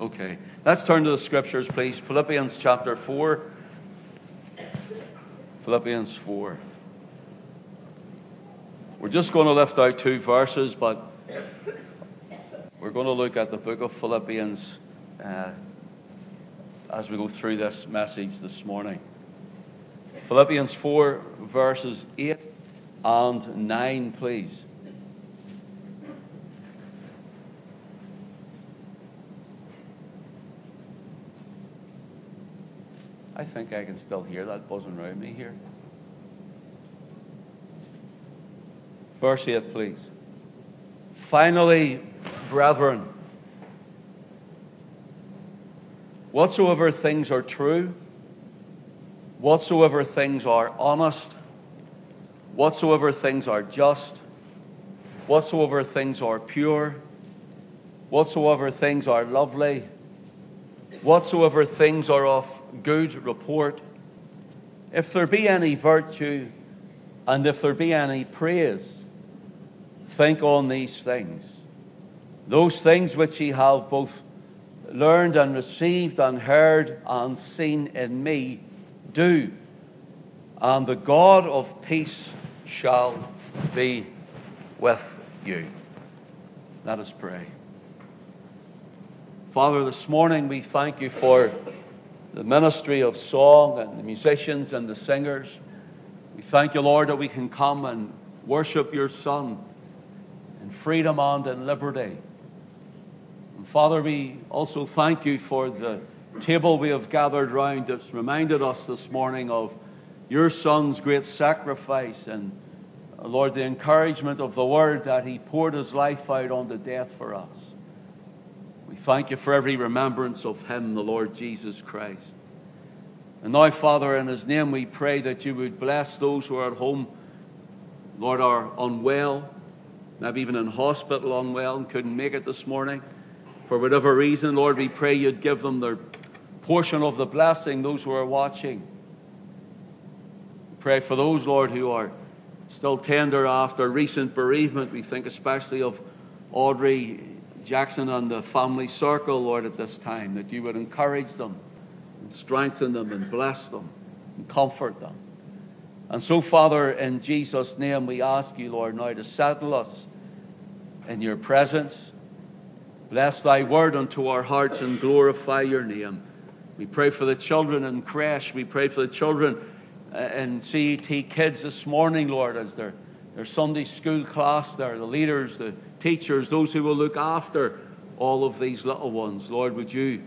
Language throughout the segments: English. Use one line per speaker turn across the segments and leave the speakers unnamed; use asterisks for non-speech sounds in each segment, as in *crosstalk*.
Okay, let's turn to the scriptures, please. Philippians chapter 4. Philippians 4. We're just going to lift out two verses, but we're going to look at the book of Philippians uh, as we go through this message this morning. Philippians 4, verses 8 and 9, please. I think I can still hear that buzzing around me here. Verse 8, please. Finally, brethren, whatsoever things are true, whatsoever things are honest, whatsoever things are just, whatsoever things are pure, whatsoever things are lovely, whatsoever things are of good report, if there be any virtue, and if there be any praise, think on these things. Those things which ye have both learned and received and heard and seen in me, do. And the God of peace shall be with you. Let us pray. Father, this morning we thank you for the ministry of song and the musicians and the singers. We thank you, Lord, that we can come and worship your Son in freedom and in liberty. And Father, we also thank you for the table we have gathered round that's reminded us this morning of your Son's great sacrifice and, uh, Lord, the encouragement of the word that he poured his life out on the death for us. We thank you for every remembrance of him, the Lord Jesus Christ. And now, Father, in his name we pray that you would bless those who are at home, Lord, are unwell, maybe even in hospital unwell and couldn't make it this morning. For whatever reason, Lord, we pray you'd give them their portion of the blessing, those who are watching. We pray for those, Lord, who are still tender after recent bereavement. We think especially of Audrey Jackson and the family circle, Lord, at this time, that you would encourage them and strengthen them and bless them and comfort them. And so, Father, in Jesus' name, we ask you, Lord, now to settle us in your presence. Bless thy word unto our hearts and glorify your name. We pray for the children in creche. We pray for the children uh, in CET Kids this morning, Lord, as their, their Sunday school class there, the leaders, the teachers, those who will look after all of these little ones. Lord, would you,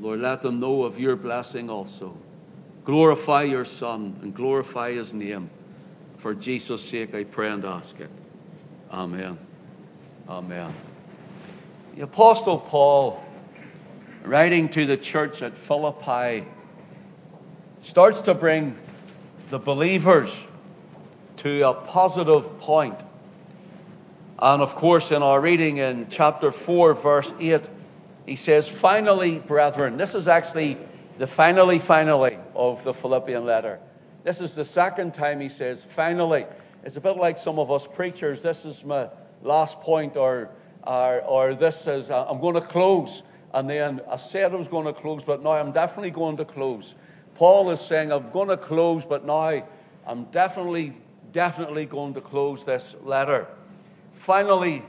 Lord, let them know of your blessing also. Glorify your Son and glorify his name. For Jesus' sake, I pray and ask it. Amen. Amen. The Apostle Paul, writing to the church at Philippi, starts to bring the believers to a positive point and of course, in our reading in chapter 4, verse 8, he says, Finally, brethren, this is actually the finally, finally of the Philippian letter. This is the second time he says, finally. It's a bit like some of us preachers. This is my last point, or, or, or this is, uh, I'm going to close. And then I said I was going to close, but now I'm definitely going to close. Paul is saying, I'm going to close, but now I'm definitely, definitely going to close this letter. Finally,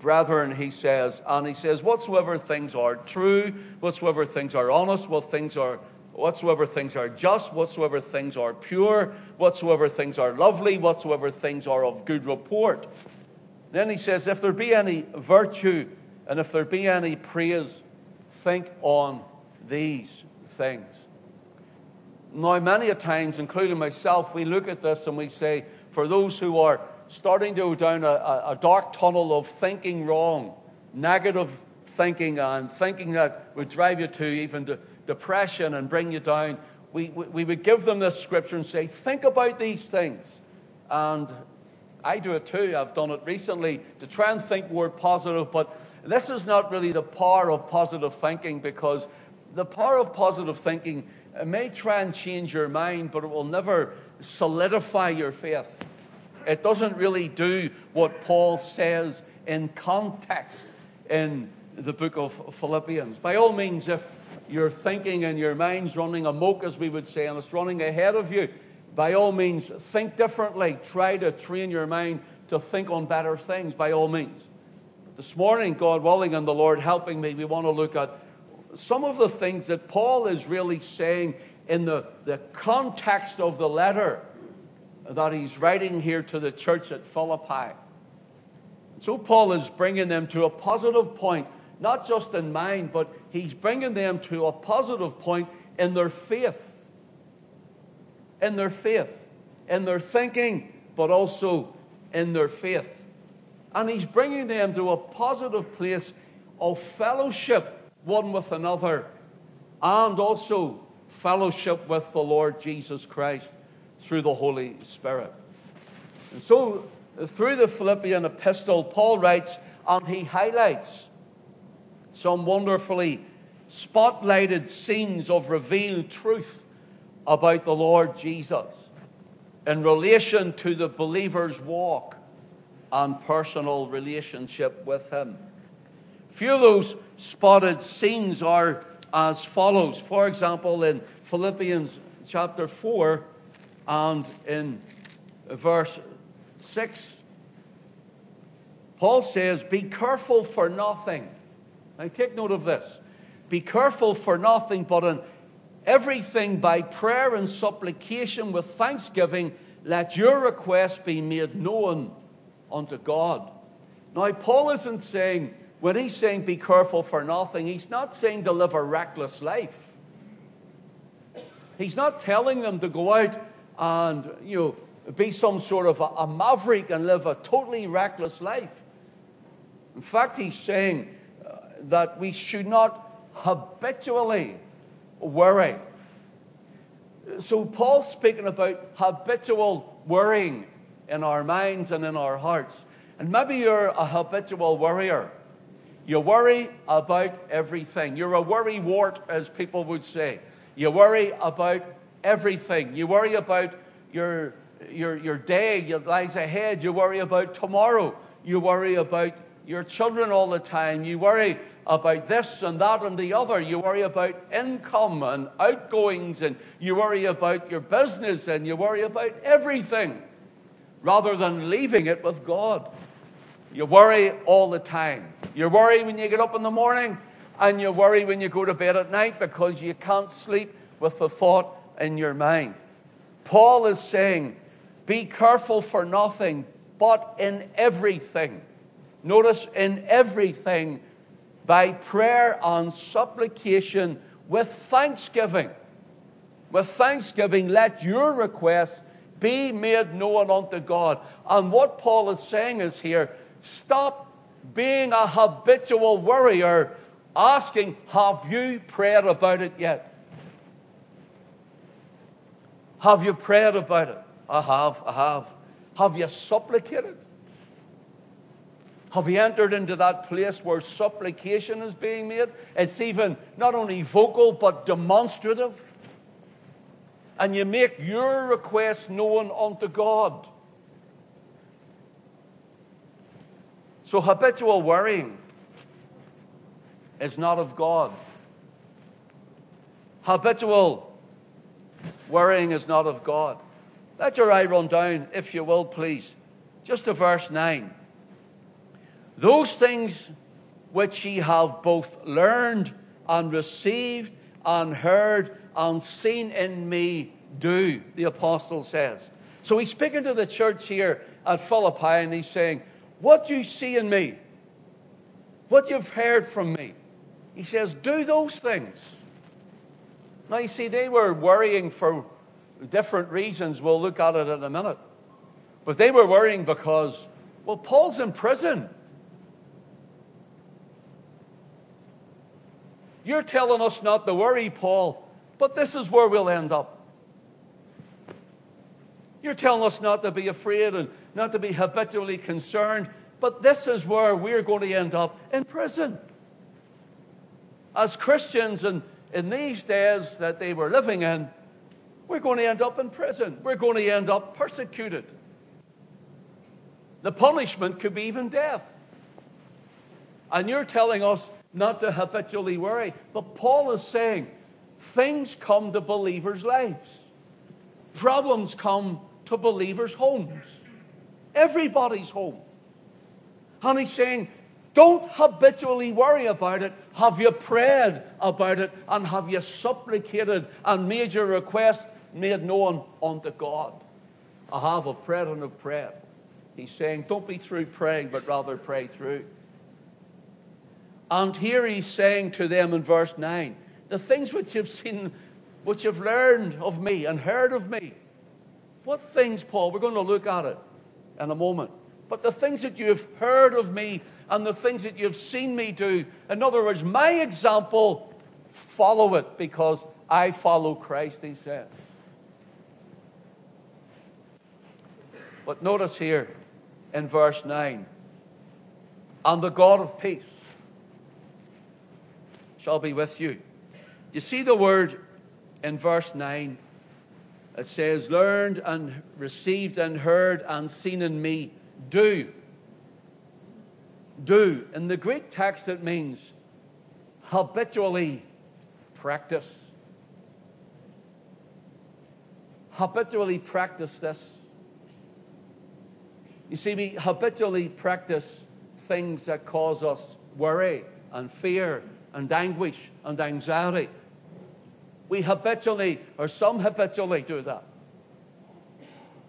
brethren, he says, and he says, whatsoever things are true, whatsoever things are honest, what things are whatsoever things are just, whatsoever things are pure, whatsoever things are lovely, whatsoever things are of good report. Then he says, if there be any virtue and if there be any praise, think on these things. Now, many a times, including myself, we look at this and we say, for those who are starting to go down a, a dark tunnel of thinking wrong, negative thinking, and thinking that would drive you to even to depression and bring you down, we, we, we would give them this scripture and say, Think about these things. And I do it too. I've done it recently to try and think more positive, but this is not really the power of positive thinking because the power of positive thinking may try and change your mind, but it will never solidify your faith. It doesn't really do what Paul says in context in the book of Philippians. By all means, if you're thinking and your mind's running amok, as we would say, and it's running ahead of you, by all means, think differently. Try to train your mind to think on better things, by all means. This morning, God willing and the Lord helping me, we want to look at some of the things that Paul is really saying in the, the context of the letter that he's writing here to the church at Philippi. So Paul is bringing them to a positive point, not just in mind, but he's bringing them to a positive point in their faith. In their faith, in their thinking, but also in their faith. And he's bringing them to a positive place of fellowship one with another and also fellowship with the Lord Jesus Christ through the Holy Spirit. And so, through the Philippian epistle, Paul writes and he highlights some wonderfully spotlighted scenes of revealed truth about the Lord Jesus in relation to the believer's walk and personal relationship with Him. Few of those spotted scenes are as follows. For example, in Philippians chapter 4 and in verse 6, Paul says, Be careful for nothing. Now take note of this. Be careful for nothing, but in everything by prayer and supplication with thanksgiving, let your requests be made known unto God. Now, Paul isn't saying, when he's saying be careful for nothing, he's not saying to live a reckless life. He's not telling them to go out and, you know, be some sort of a, a maverick and live a totally reckless life. In fact, he's saying uh, that we should not habitually worry. So, Paul's speaking about habitual worrying in our minds and in our hearts. And maybe you're a habitual worrier. You worry about everything. You're a worry wart, as people would say. You worry about everything. You worry about your, your, your day that lies ahead. You worry about tomorrow. You worry about your children all the time. You worry about this and that and the other. You worry about income and outgoings, and you worry about your business, and you worry about everything rather than leaving it with God. You worry all the time. You worry when you get up in the morning, and you worry when you go to bed at night because you can't sleep with the thought in your mind. Paul is saying, Be careful for nothing, but in everything. Notice, in everything, by prayer and supplication with thanksgiving. With thanksgiving, let your requests be made known unto God. And what Paul is saying is here stop being a habitual worrier, asking, Have you prayed about it yet? Have you prayed about it? I have, I have. Have you supplicated? Have you entered into that place where supplication is being made? It's even not only vocal but demonstrative and you make your request known unto God. So habitual worrying is not of God. Habitual worrying is not of God. Let your eye run down, if you will, please, just to verse 9. Those things which ye have both learned and received and heard and seen in me do, the apostle says. So he's speaking to the church here at Philippi and he's saying, What you see in me, what you've heard from me, he says, do those things. Now you see, they were worrying for different reasons. We'll look at it in a minute. But they were worrying because, well, Paul's in prison. You're telling us not to worry, Paul. But this is where we'll end up. You're telling us not to be afraid and not to be habitually concerned, but this is where we're going to end up in prison. As Christians in, in these days that they were living in, we're going to end up in prison. We're going to end up persecuted. The punishment could be even death. And you're telling us not to habitually worry. But Paul is saying things come to believers' lives, problems come to believers' homes, everybody's home. And he's saying, don't habitually worry about it. Have you prayed about it? And have you supplicated and made your request made known unto God? I have a prayer and a prayer. He's saying, don't be through praying, but rather pray through. And here he's saying to them in verse 9, the things which you've seen, which you've learned of me and heard of me. What things, Paul? We're going to look at it in a moment. But the things that you have heard of me and the things that you've seen me do, in other words, my example, follow it because I follow Christ, he says. But notice here in verse 9 and the God of peace shall be with you. You see the word in verse 9? It says, learned and received and heard and seen in me. Do. Do. In the Greek text, it means habitually practice. Habitually practice this. You see, we habitually practice things that cause us worry and fear and anguish and anxiety. We habitually, or some habitually, do that.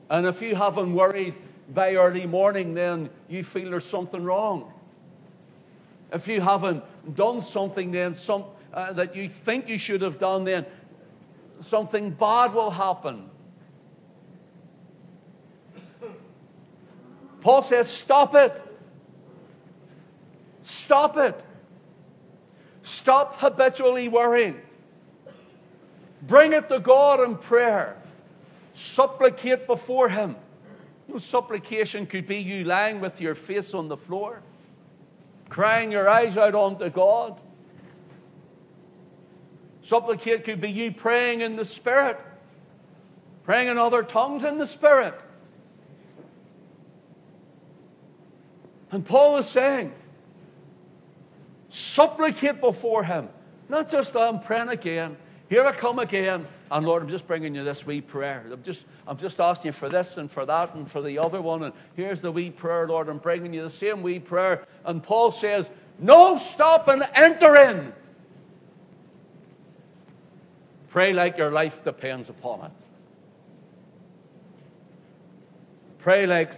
And if you haven't worried by early morning, then you feel there's something wrong. If you haven't done something, then some uh, that you think you should have done, then something bad will happen. Paul says, Stop it. Stop it. Stop habitually worrying. Bring it to God in prayer. Supplicate before Him. You know, supplication could be you lying with your face on the floor, crying your eyes out unto God. Supplicate could be you praying in the Spirit, praying in other tongues in the Spirit. And Paul is saying, supplicate before him. Not just, I'm praying again. Here I come again. And Lord, I'm just bringing you this wee prayer. I'm just, I'm just asking you for this and for that and for the other one. And here's the wee prayer, Lord. I'm bringing you the same wee prayer. And Paul says, No, stop and enter in. Pray like your life depends upon it. Pray like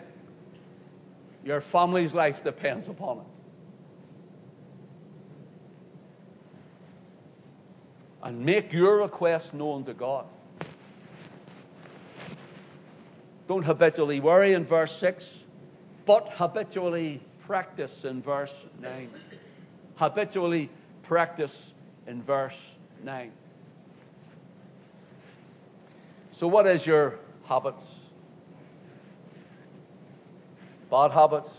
your family's life depends upon it. And make your request known to God. Don't habitually worry in verse 6, but habitually practice in verse 9. Habitually practice in verse 9. So, what is your habits? bad habits.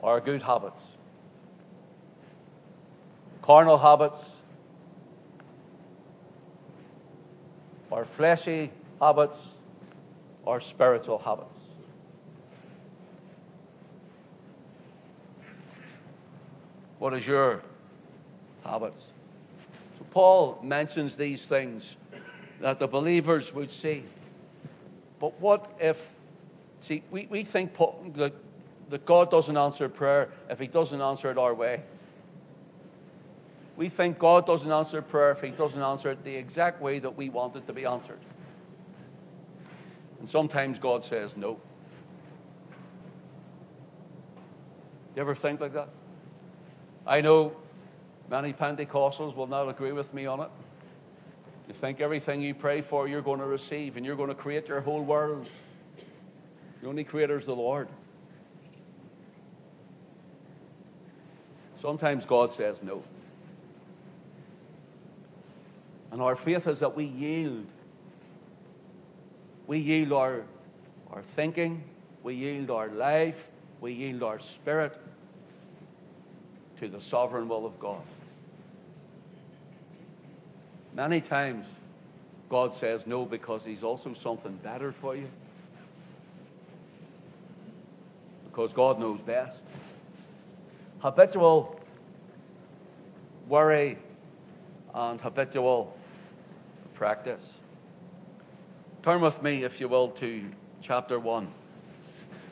Or good habits. Carnal habits. Or fleshy habits. Or spiritual habits. What is your habits? So Paul mentions these things that the believers would see. But what if, see, we, we think that, that God doesn't answer prayer if He doesn't answer it our way. We think God doesn't answer prayer if He doesn't answer it the exact way that we want it to be answered. And sometimes God says no. Do you ever think like that? I know many Pentecostals will not agree with me on it. You think everything you pray for, you're going to receive, and you're going to create your whole world. The only creator is the Lord. Sometimes God says no. And our faith is that we yield. We yield our, our thinking, we yield our life, we yield our spirit to the sovereign will of God. Many times, God says no because He's also something better for you. because God knows best. Habitual worry and habitual practice. Turn with me, if you will, to chapter 1.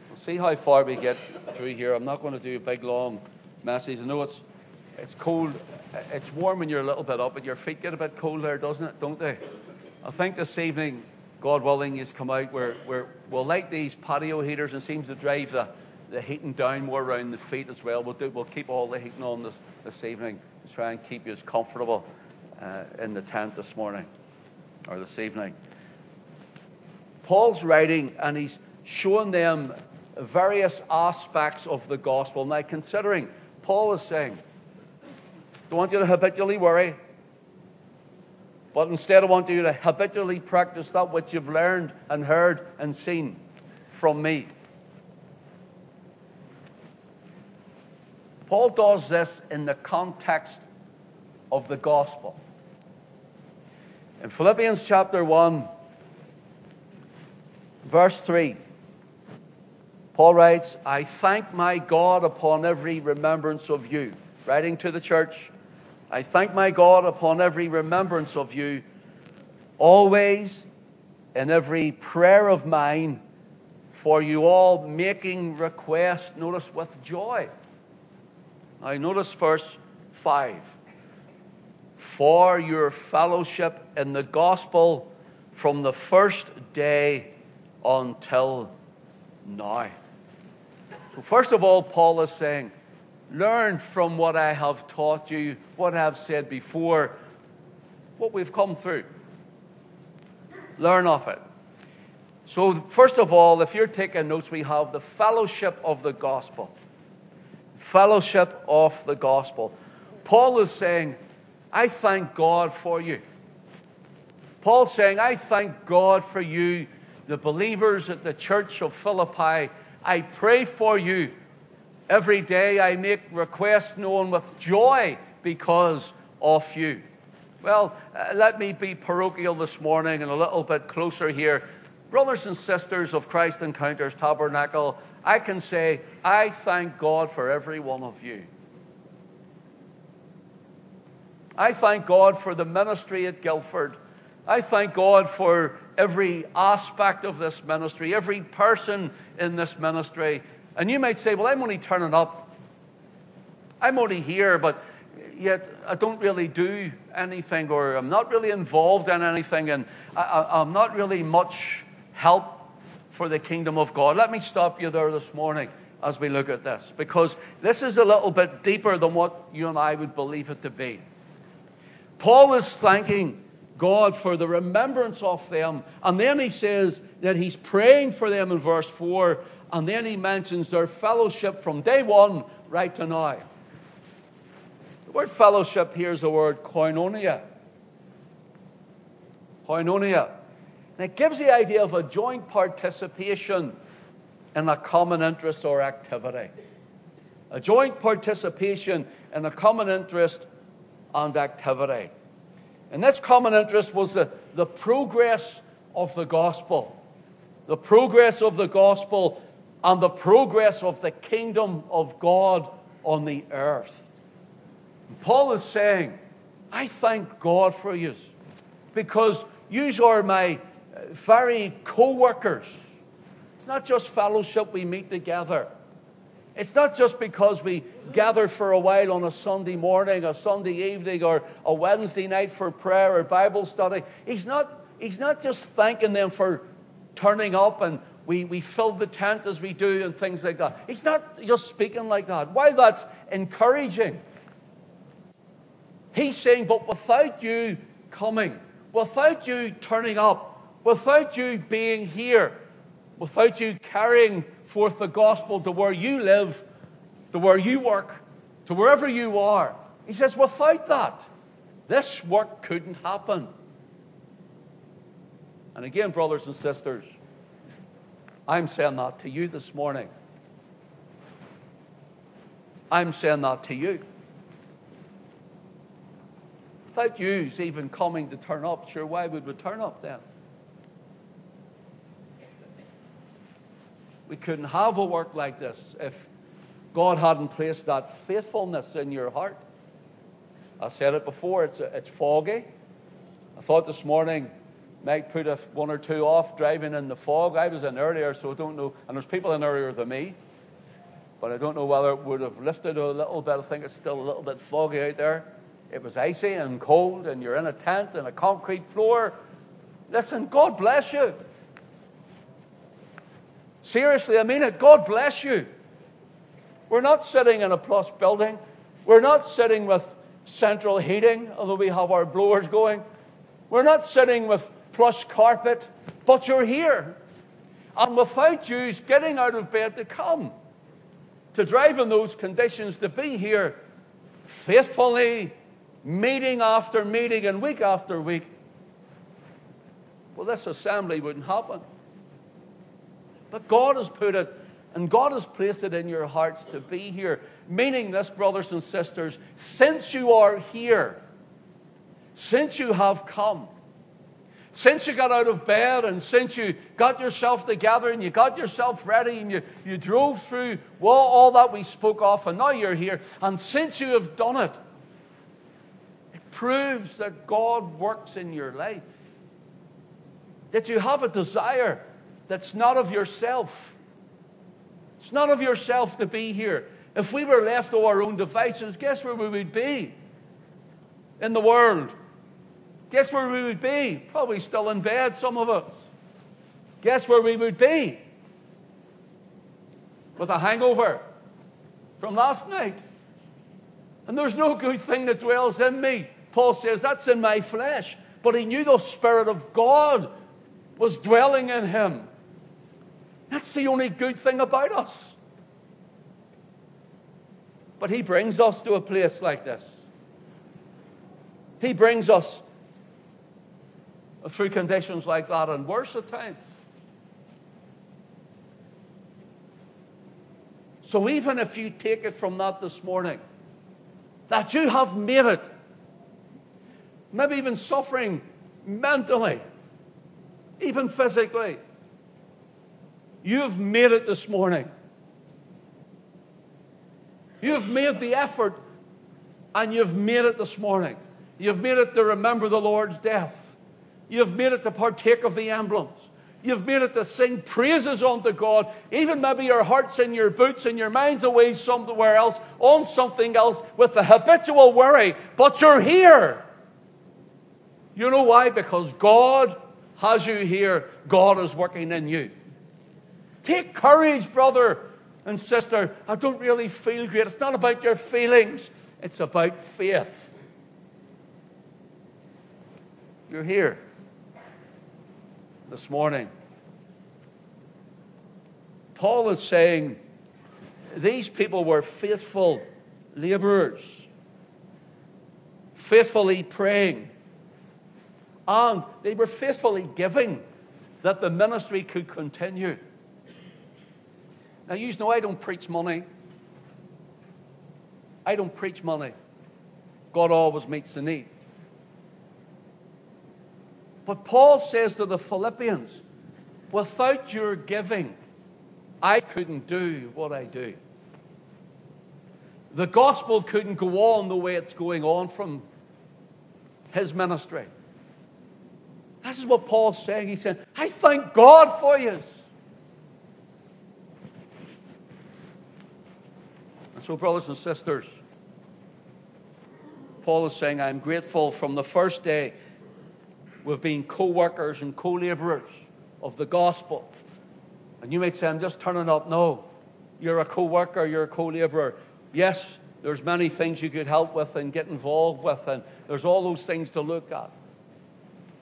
We'll see how far we get through here. I'm not going to do a big, long message. I know it's, it's cold. It's warm when you're a little bit up, but your feet get a bit cold there, doesn't it? Don't they? I think this evening, God willing, is come out where, where we'll light these patio heaters and seems to drive the, the heating down more around the feet as well. We'll, do, we'll keep all the heating on this, this evening to try and keep you as comfortable uh, in the tent this morning or this evening. Paul's writing and he's showing them various aspects of the gospel. Now, considering Paul is saying, don't want you to habitually worry, but instead I want you to habitually practice that which you've learned and heard and seen from me. Paul does this in the context of the gospel. In Philippians chapter 1, verse 3, Paul writes, I thank my God upon every remembrance of you. Writing to the church, I thank my God upon every remembrance of you, always in every prayer of mine, for you all making request, notice with joy. Now, notice verse 5 for your fellowship in the gospel from the first day until now. So, first of all, Paul is saying, Learn from what I have taught you, what I have said before, what we've come through. Learn of it. So, first of all, if you're taking notes, we have the fellowship of the gospel. Fellowship of the gospel. Paul is saying, I thank God for you. Paul's saying, I thank God for you, the believers at the church of Philippi. I pray for you. Every day I make requests known with joy because of you. Well, uh, let me be parochial this morning and a little bit closer here. Brothers and sisters of Christ Encounters Tabernacle, I can say, I thank God for every one of you. I thank God for the ministry at Guildford. I thank God for every aspect of this ministry, every person in this ministry. And you might say, well, I'm only turning up. I'm only here, but yet I don't really do anything, or I'm not really involved in anything, and I, am not really much help for the kingdom of God. Let me stop you there this morning as we look at this, because this is a little bit deeper than what you and I would believe it to be. Paul is thanking God for the remembrance of them. And then he says that he's praying for them in verse 4. And then he mentions their fellowship from day one right to now. The word fellowship here is the word koinonia. Koinonia. And it gives the idea of a joint participation in a common interest or activity. A joint participation in a common interest and activity. And this common interest was the, the progress of the gospel. The progress of the gospel and the progress of the kingdom of God on the earth. And Paul is saying, I thank God for you because you are my uh, very co workers. It's not just fellowship, we meet together. It's not just because we gather for a while on a Sunday morning, a Sunday evening, or a Wednesday night for prayer or Bible study. He's not, he's not just thanking them for turning up and we, we fill the tent as we do and things like that. He's not just speaking like that. Why that's encouraging, he's saying, but without you coming, without you turning up, without you being here, without you carrying forth the gospel to where you live, to where you work, to wherever you are. He says, without that, this work couldn't happen. And again, brothers and sisters, I'm saying that to you this morning. I'm saying that to you. Without you even coming to turn up, sure, why would we turn up then? We couldn't have a work like this if God hadn't placed that faithfulness in your heart. I said it before, it's, it's foggy. I thought this morning might put a, one or two off driving in the fog. I was in earlier, so I don't know. And there's people in earlier than me. But I don't know whether it would have lifted a little bit. I think it's still a little bit foggy out there. It was icy and cold, and you're in a tent and a concrete floor. Listen, God bless you. Seriously, I mean it. God bless you. We're not sitting in a plush building. We're not sitting with central heating, although we have our blowers going. We're not sitting with plush carpet, but you're here. And without you getting out of bed to come, to drive in those conditions, to be here faithfully, meeting after meeting and week after week, well, this assembly wouldn't happen. But God has put it and God has placed it in your hearts to be here. Meaning this, brothers and sisters, since you are here, since you have come, since you got out of bed and since you got yourself together and you got yourself ready and you, you drove through well, all that we spoke of and now you're here, and since you have done it, it proves that God works in your life. That you have a desire that's not of yourself it's not of yourself to be here. If we were left to our own devices, guess where we would be? In the world. Guess where we would be? Probably still in bed, some of us. Guess where we would be? With a hangover from last night. And there's no good thing that dwells in me. Paul says that's in my flesh. But he knew the Spirit of God was dwelling in him. That's the only good thing about us. But He brings us to a place like this. He brings us through conditions like that and worse at times. So even if you take it from that this morning, that you have made it, maybe even suffering mentally, even physically, You've made it this morning. You've made the effort and you've made it this morning. You've made it to remember the Lord's death. You've made it to partake of the emblems. You've made it to sing praises unto God. Even maybe your heart's in your boots and your mind's away somewhere else, on something else, with the habitual worry. But you're here. You know why? Because God has you here. God is working in you. Take courage, brother and sister. I don't really feel great. It's not about your feelings, it's about faith. You're here this morning. Paul is saying these people were faithful laborers, faithfully praying, and they were faithfully giving that the ministry could continue. Now, you know I don't preach money. I don't preach money. God always meets the need. But Paul says to the Philippians, without your giving, I couldn't do what I do. The gospel couldn't go on the way it's going on from his ministry. This is what Paul's saying. He said, I thank God for you. So, brothers and sisters, Paul is saying, I'm grateful from the first day we've been co workers and co laborers of the gospel. And you might say, I'm just turning up. No, you're a co worker, you're a co laborer. Yes, there's many things you could help with and get involved with, and there's all those things to look at.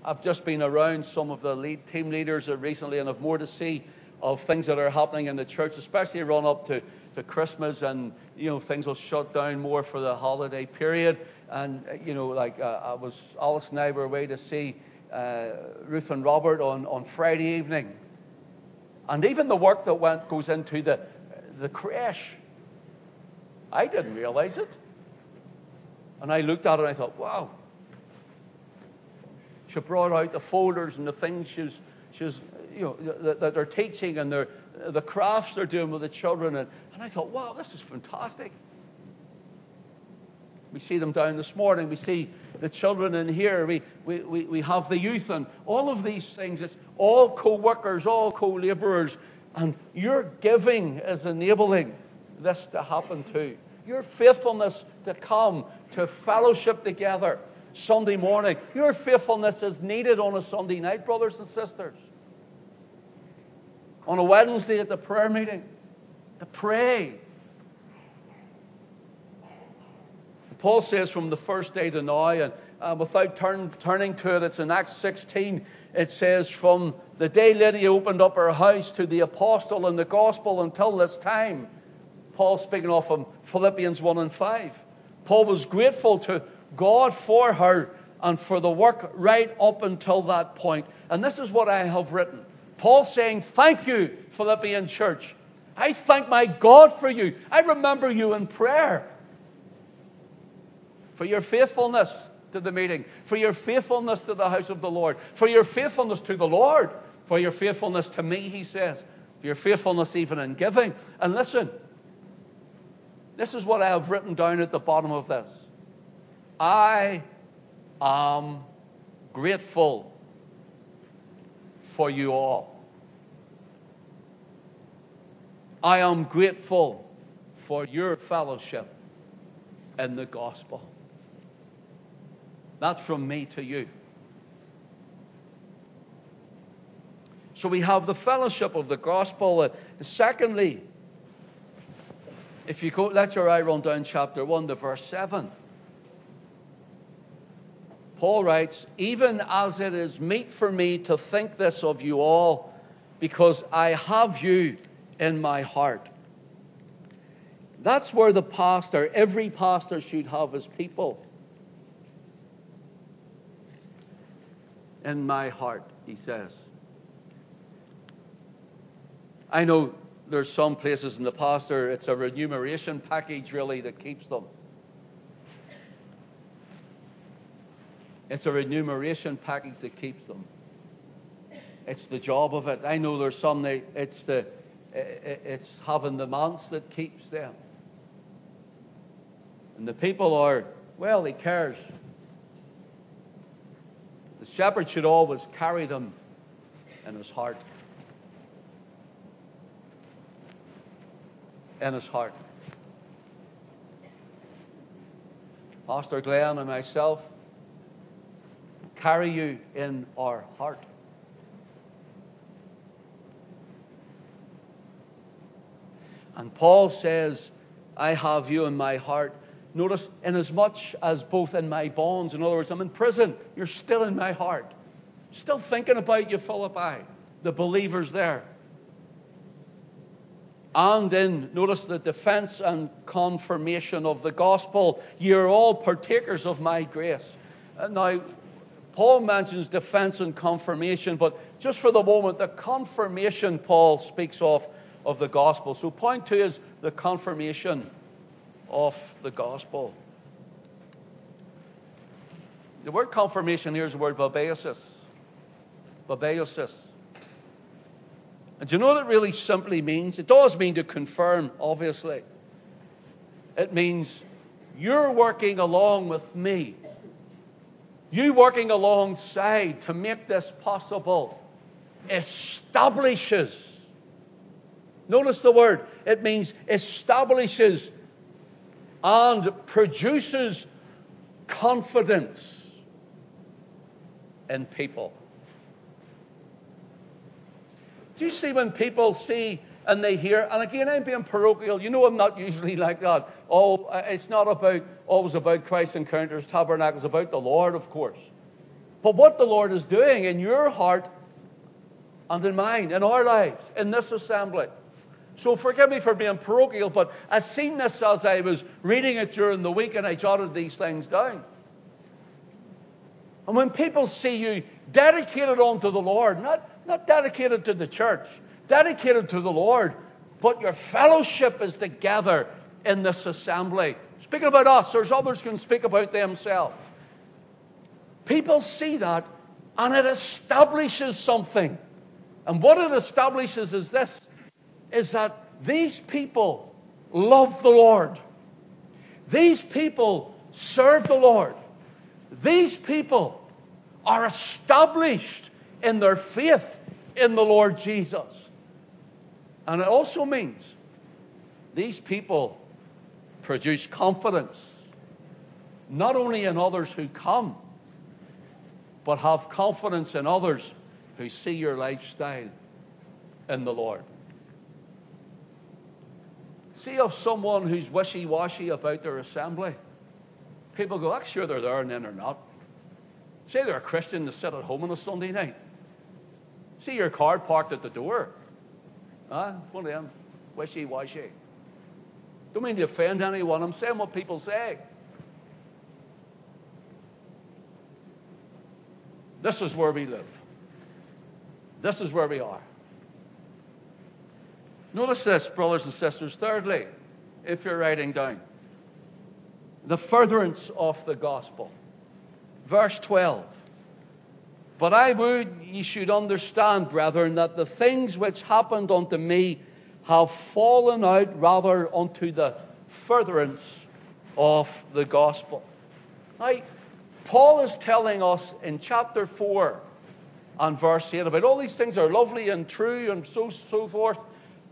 I've just been around some of the lead team leaders recently, and I've more to see of things that are happening in the church, especially run up to to Christmas, and you know things will shut down more for the holiday period. And you know, like uh, I was, Alice and I were away to see uh, Ruth and Robert on on Friday evening, and even the work that went goes into the the creche. I didn't realize it, and I looked at it and I thought, wow. She brought out the folders and the things she's she's you know, that they're teaching and they're, the crafts they're doing with the children. And, and I thought, wow, this is fantastic. We see them down this morning. We see the children in here. We, we, we, we have the youth and all of these things. It's all co workers, all co laborers. And your giving is enabling this to happen too. Your faithfulness to come to fellowship together Sunday morning. Your faithfulness is needed on a Sunday night, brothers and sisters. On a Wednesday at the prayer meeting, to pray. Paul says from the first day to now, and uh, without turn, turning to it, it's in Acts 16. It says, From the day Lydia opened up her house to the apostle and the gospel until this time. Paul speaking off from Philippians 1 and 5. Paul was grateful to God for her and for the work right up until that point. And this is what I have written. Paul saying, Thank you, Philippian church. I thank my God for you. I remember you in prayer. For your faithfulness to the meeting, for your faithfulness to the house of the Lord, for your faithfulness to the Lord, for your faithfulness to me, he says, for your faithfulness even in giving. And listen, this is what I have written down at the bottom of this. I am grateful for you all. I am grateful for your fellowship in the gospel. That's from me to you. So we have the fellowship of the gospel. secondly, if you go, let your eye run down chapter 1 to verse 7. Paul writes, Even as it is meet for me to think this of you all, because I have you in my heart. That's where the pastor, every pastor should have his people. In my heart, he says. I know there's some places in the pastor, it's a remuneration package really that keeps them. It's a remuneration package that keeps them. It's the job of it. I know there's some that it's the it's having the months that keeps them. And the people are, well, he cares. The shepherd should always carry them in his heart. In his heart. Pastor Glenn and myself, carry you in our heart. And Paul says, I have you in my heart. Notice, inasmuch as both in my bonds, in other words, I'm in prison, you're still in my heart. Still thinking about you, Philippi, the believers there. And in, notice the defense and confirmation of the gospel, you're all partakers of my grace. Uh, now, Paul mentions defense and confirmation, but just for the moment, the confirmation Paul speaks of of the gospel. So, point two is the confirmation of the gospel. The word confirmation here is the word bebaiosis. Bebaiosis. And do you know what it really simply means? It does mean to confirm, obviously. It means you're working along with me you working alongside to make this possible establishes. Notice the word. It means establishes and produces confidence in people. Do you see when people see and they hear, and again, I'm being parochial. You know, I'm not usually like that. Oh, it's not about always about Christ encounters, tabernacles, about the Lord, of course. But what the Lord is doing in your heart and in mine, in our lives, in this assembly. So forgive me for being parochial, but I seen this as I was reading it during the week and I jotted these things down. And when people see you dedicated unto the Lord, not, not dedicated to the church, dedicated to the Lord, but your fellowship is together in this assembly. Speaking about us, there's others can speak about themselves. People see that and it establishes something. And what it establishes is this is that these people love the Lord. These people serve the Lord. These people are established in their faith in the Lord Jesus. And it also means these people produce confidence, not only in others who come, but have confidence in others who see your lifestyle in the Lord. See of someone who's wishy washy about their assembly. People go, I'm sure they're there and then they're not. Say they're a Christian to sit at home on a Sunday night. See your car parked at the door. Huh? One of them, wishy washy. Don't mean to offend anyone. I'm saying what people say. This is where we live. This is where we are. Notice this, brothers and sisters. Thirdly, if you're writing down, the furtherance of the gospel. Verse 12. But I would ye should understand, brethren, that the things which happened unto me have fallen out rather unto the furtherance of the gospel. Now, Paul is telling us in chapter 4 and verse 8 about all these things are lovely and true and so, so forth.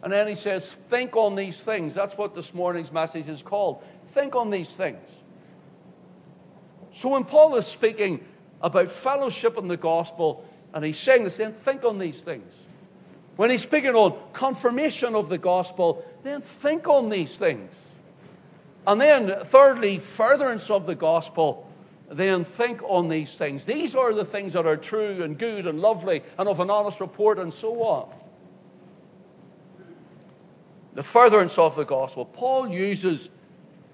And then he says, Think on these things. That's what this morning's message is called. Think on these things. So when Paul is speaking about fellowship in the gospel, and he's saying the same, think on these things. When he's speaking on confirmation of the gospel, then think on these things. And then, thirdly, furtherance of the gospel, then think on these things. These are the things that are true and good and lovely and of an honest report and so on the furtherance of the gospel. Paul uses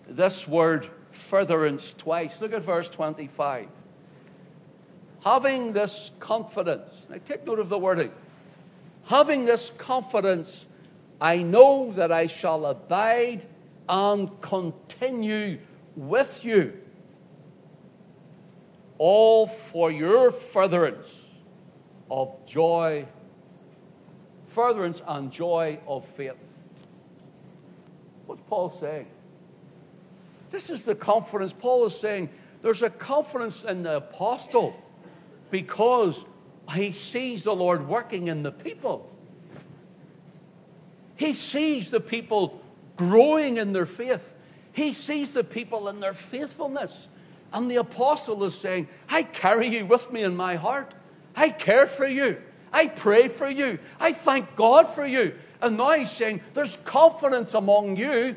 this word furtherance twice. Look at verse 25. Having this confidence, now take note of the wording. Having this confidence, I know that I shall abide and continue with you, all for your furtherance of joy, furtherance and joy of faith. What's Paul saying? This is the confidence. Paul is saying there's a confidence in the apostle because he sees the Lord working in the people. He sees the people growing in their faith. He sees the people in their faithfulness. And the apostle is saying, I carry you with me in my heart. I care for you. I pray for you. I thank God for you. And now he's saying there's confidence among you,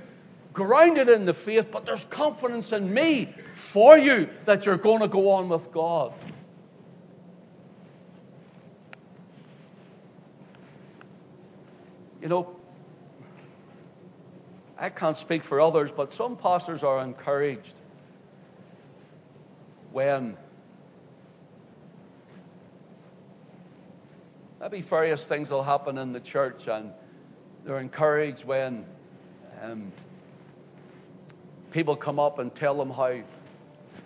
grounded in the faith, but there's confidence in me for you that you're going to go on with God. You know, I can't speak for others, but some pastors are encouraged when maybe various things will happen in the church and they're encouraged when um, people come up and tell them how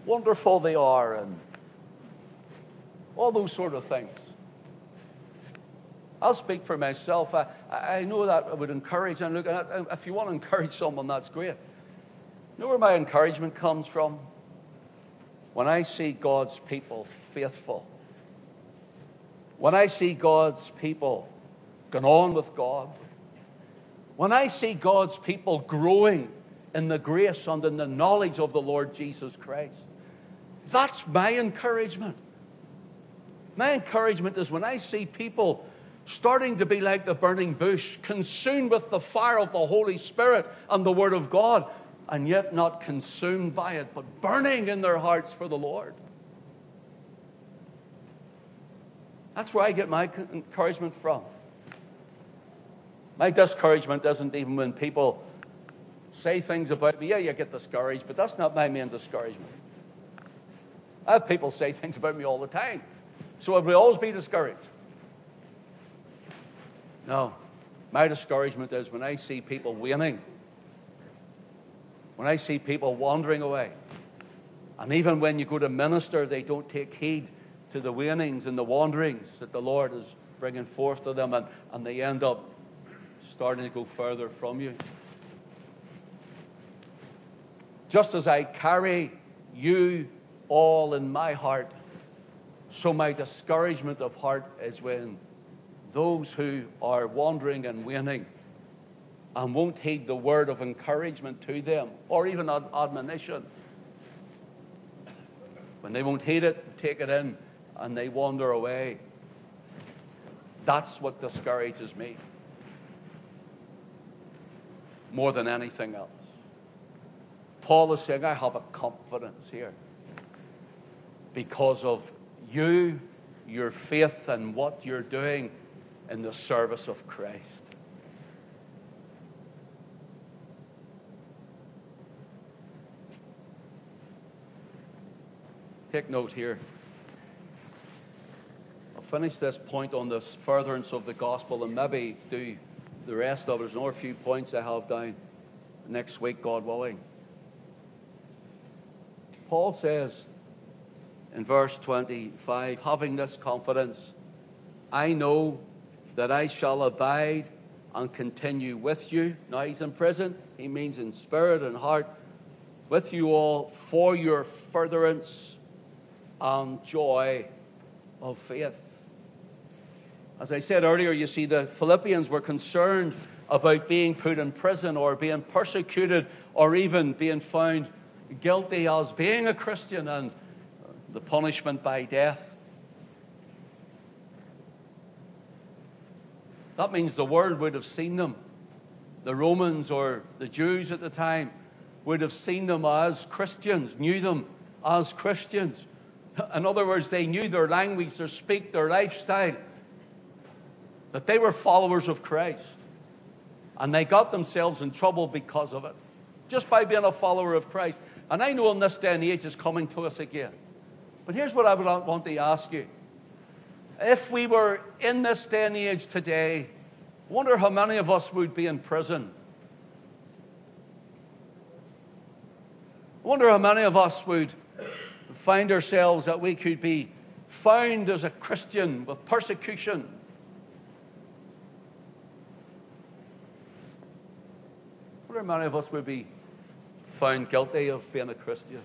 wonderful they are and all those sort of things. I'll speak for myself. I, I know that I would encourage, and look, if you want to *laughs* encourage someone, that's great. You know where my encouragement comes from? When I see God's people faithful, when I see God's people going on with God, when I see God's people growing in the grace and in the knowledge of the Lord Jesus Christ, that's my encouragement. My encouragement is when I see people starting to be like the burning bush, consumed with the fire of the Holy Spirit and the Word of God, and yet not consumed by it, but burning in their hearts for the Lord. That's where I get my encouragement from. My discouragement isn't even when people say things about me. Yeah, you get discouraged, but that's not my main discouragement. I have people say things about me all the time. So I will always be discouraged. No. My discouragement is when I see people waning, when I see people wandering away. And even when you go to minister, they don't take heed to the wanings and the wanderings that the Lord is bringing forth to them, and, and they end up starting to go further from you. Just as I carry you all in my heart, so my discouragement of heart is when those who are wandering and waning and won't heed the word of encouragement to them or even admonition, when they won't heed it, take it in, and they wander away. That's what discourages me more than anything else. Paul is saying, I have a confidence here because of you, your faith, and what you're doing in the service of Christ. Take note here. I'll finish this point on this furtherance of the gospel and maybe do the rest of it. There's another few points I have down next week, God willing. Paul says in verse 25, having this confidence, I know that I shall abide and continue with you. Now he's in prison. He means in spirit and heart with you all for your furtherance and joy of faith. As I said earlier, you see, the Philippians were concerned about being put in prison or being persecuted or even being found guilty as being a Christian and the punishment by death. That means the world would have seen them. The Romans or the Jews at the time would have seen them as Christians, knew them as Christians. *laughs* In other words, they knew their language, their speak, their lifestyle, that they were followers of Christ. And they got themselves in trouble because of it, just by being a follower of Christ. And I know in this day and age it's coming to us again. But here's what I would want to ask you. If we were in this day and age today, I wonder how many of us would be in prison. I wonder how many of us would find ourselves that we could be found as a Christian with persecution. Wonder how many of us would be found guilty of being a Christian.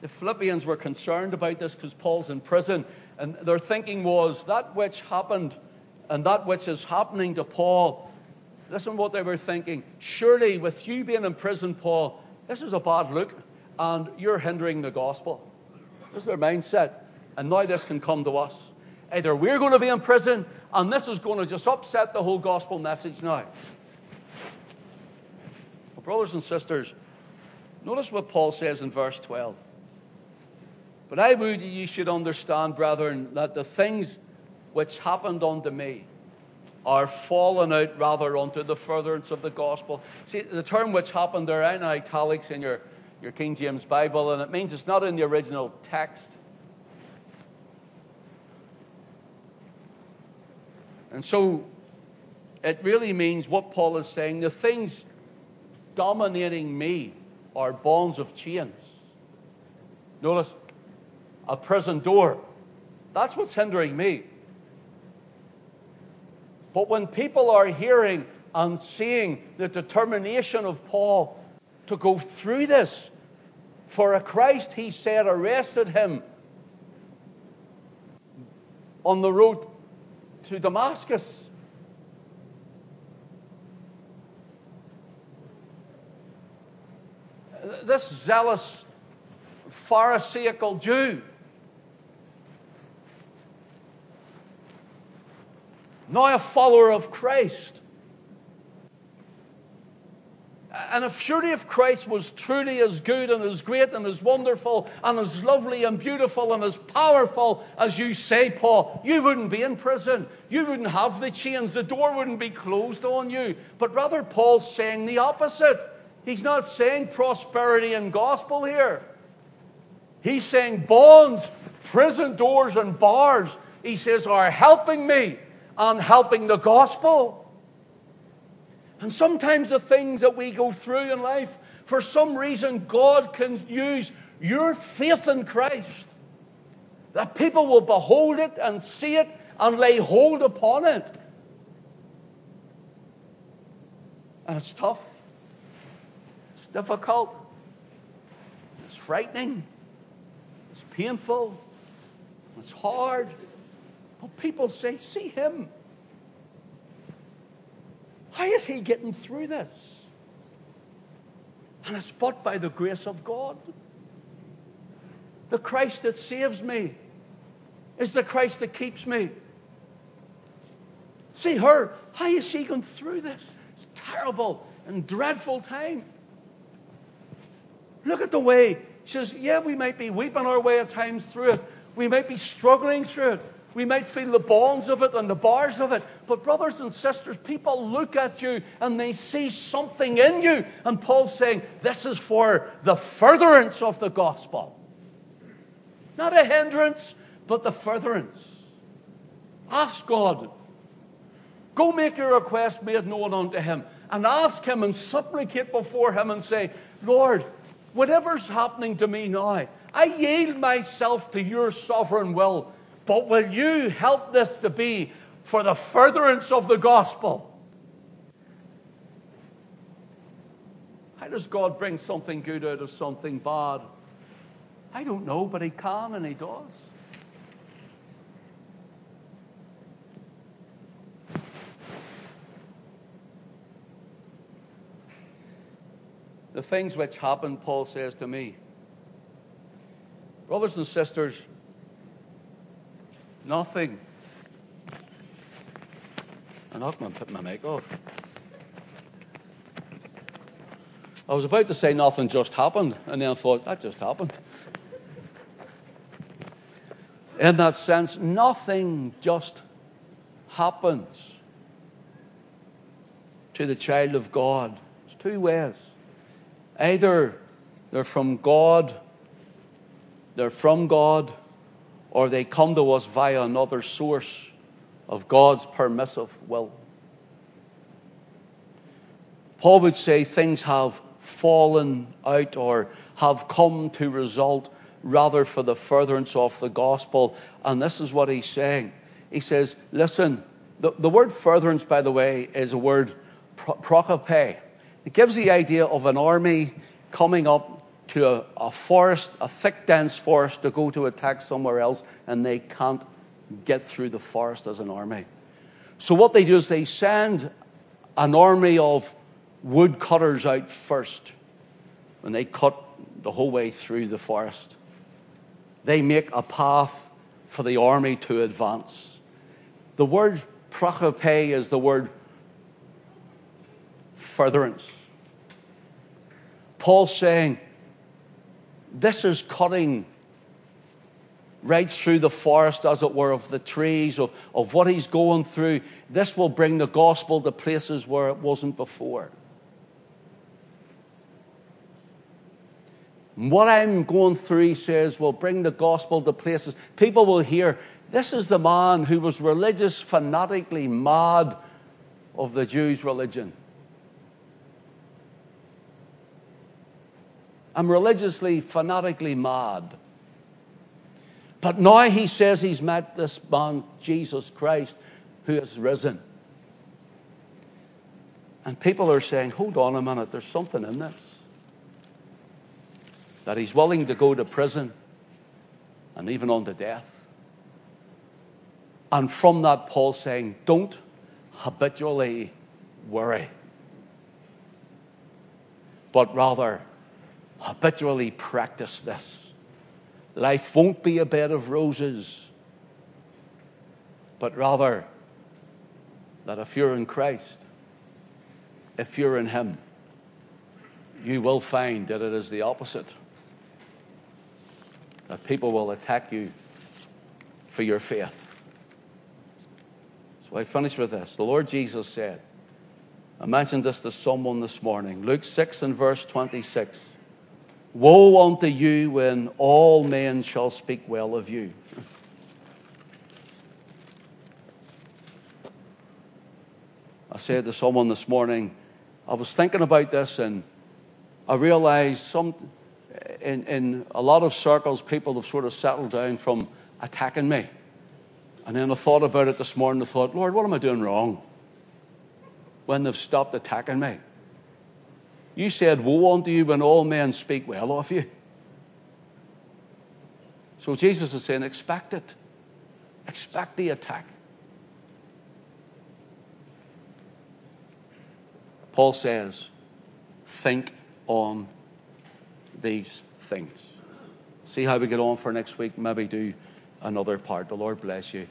The Philippians were concerned about this because Paul's in prison, and their thinking was that which happened and that which is happening to Paul. Listen what they were thinking. Surely, with you being in prison, Paul, this is a bad look, and you're hindering the gospel. This is their mindset. And now this can come to us. Either we're going to be in prison, and this is going to just upset the whole gospel message now. Well, brothers and sisters, notice what Paul says in verse 12. But I would ye should understand, brethren, that the things which happened unto me are fallen out rather unto the furtherance of the gospel. See, the term which happened there in italics in your, your King James Bible, and it means it's not in the original text. And so it really means what Paul is saying the things dominating me are bonds of chains. Notice, a prison door. That's what's hindering me. But when people are hearing and seeing the determination of Paul to go through this, for a Christ, he said, arrested him on the road to Damascus. This zealous Pharisaical Jew now a follower of Christ. And if surely if Christ was truly as good and as great and as wonderful and as lovely and beautiful and as powerful as you say, Paul, you wouldn't be in prison. You wouldn't have the chains. The door wouldn't be closed on you. But rather, Paul's saying the opposite. He's not saying prosperity and gospel here. He's saying bonds, prison doors, and bars, he says, are helping me on helping the gospel. And sometimes the things that we go through in life, for some reason, God can use your faith in Christ That people will behold it and see it and lay hold upon it. And it's tough. It's difficult. It's frightening. It's painful. It's hard. But people say, see him. How is he getting through this? And it's but by the grace of God. The Christ that saves me is the Christ that keeps me. See her. How is she going through this? It's terrible and dreadful time. Look at the way she says, yeah, we might be weeping our way at times through it. We might be struggling through it. We might feel the bonds of it and the bars of it. But, brothers and sisters, people look at you and they see something in you. And Paul's saying, This is for the furtherance of the gospel. Not a hindrance, but the furtherance. Ask God. Go make your request made known unto Him. And ask Him and supplicate before Him and say, Lord, whatever's happening to me now, I yield myself to your sovereign will. But will you help this to be for the furtherance of the gospel? How does God bring something good out of something bad? I don't know, but He can and He does. The things which happened, Paul says to me, brothers and sisters, nothing. I'm not going to put my mic off. I was about to say nothing just happened, and then I thought, that just happened. In that sense, nothing just happens to the child of God. It's two ways. Either they're from God, they're from God, or they come to us via another source of God's permissive will. Paul would say things have fallen out or have come to result rather for the furtherance of the gospel. And this is what he's saying. He says, listen, the, the word furtherance, by the way, is a word prokope. It gives the idea of an army coming up to a, a forest, a thick, dense forest, to go to attack somewhere else, and they can't get through the forest as an army. So what they do is they send an army of woodcutters out first, and they cut the whole way through the forest. They make a path for the army to advance. The word prokope is the word furtherance. Paul's saying, this is cutting right through the forest, as it were, of the trees, of, of what he's going through. This will bring the gospel to places where it wasn't before. What I'm going through, he says, will bring the gospel to places. People will hear, this is the man who was religious, fanatically mad of the Jews' religion. I'm religiously, fanatically mad. But now he says he's met this man, Jesus Christ, who has risen. And people are saying, hold on a minute, there's something in this that he's willing to go to prison and even on to death. And from that, Paul saying, don't habitually worry, but rather habitually practice this. Life won't be a bed of roses, but rather that if you're in Christ, if you're in Him, you will find that it is the opposite that people will attack you for your faith. So I finish with this. The Lord Jesus said, I mentioned this to someone this morning, Luke 6 and verse 26. Woe unto you when all men shall speak well of you. I said to someone this morning, I was thinking about this and I realized some, in, in a lot of circles, people have sort of settled down from attacking me. And then I thought about it this morning. I thought, Lord, what am I doing wrong? When they've stopped attacking me. You said, Woe unto you when all men speak well of you. So Jesus is saying, expect it. Expect the attack. Paul says, think on these things. See how we get on for next week. Maybe do another part. The Lord bless you.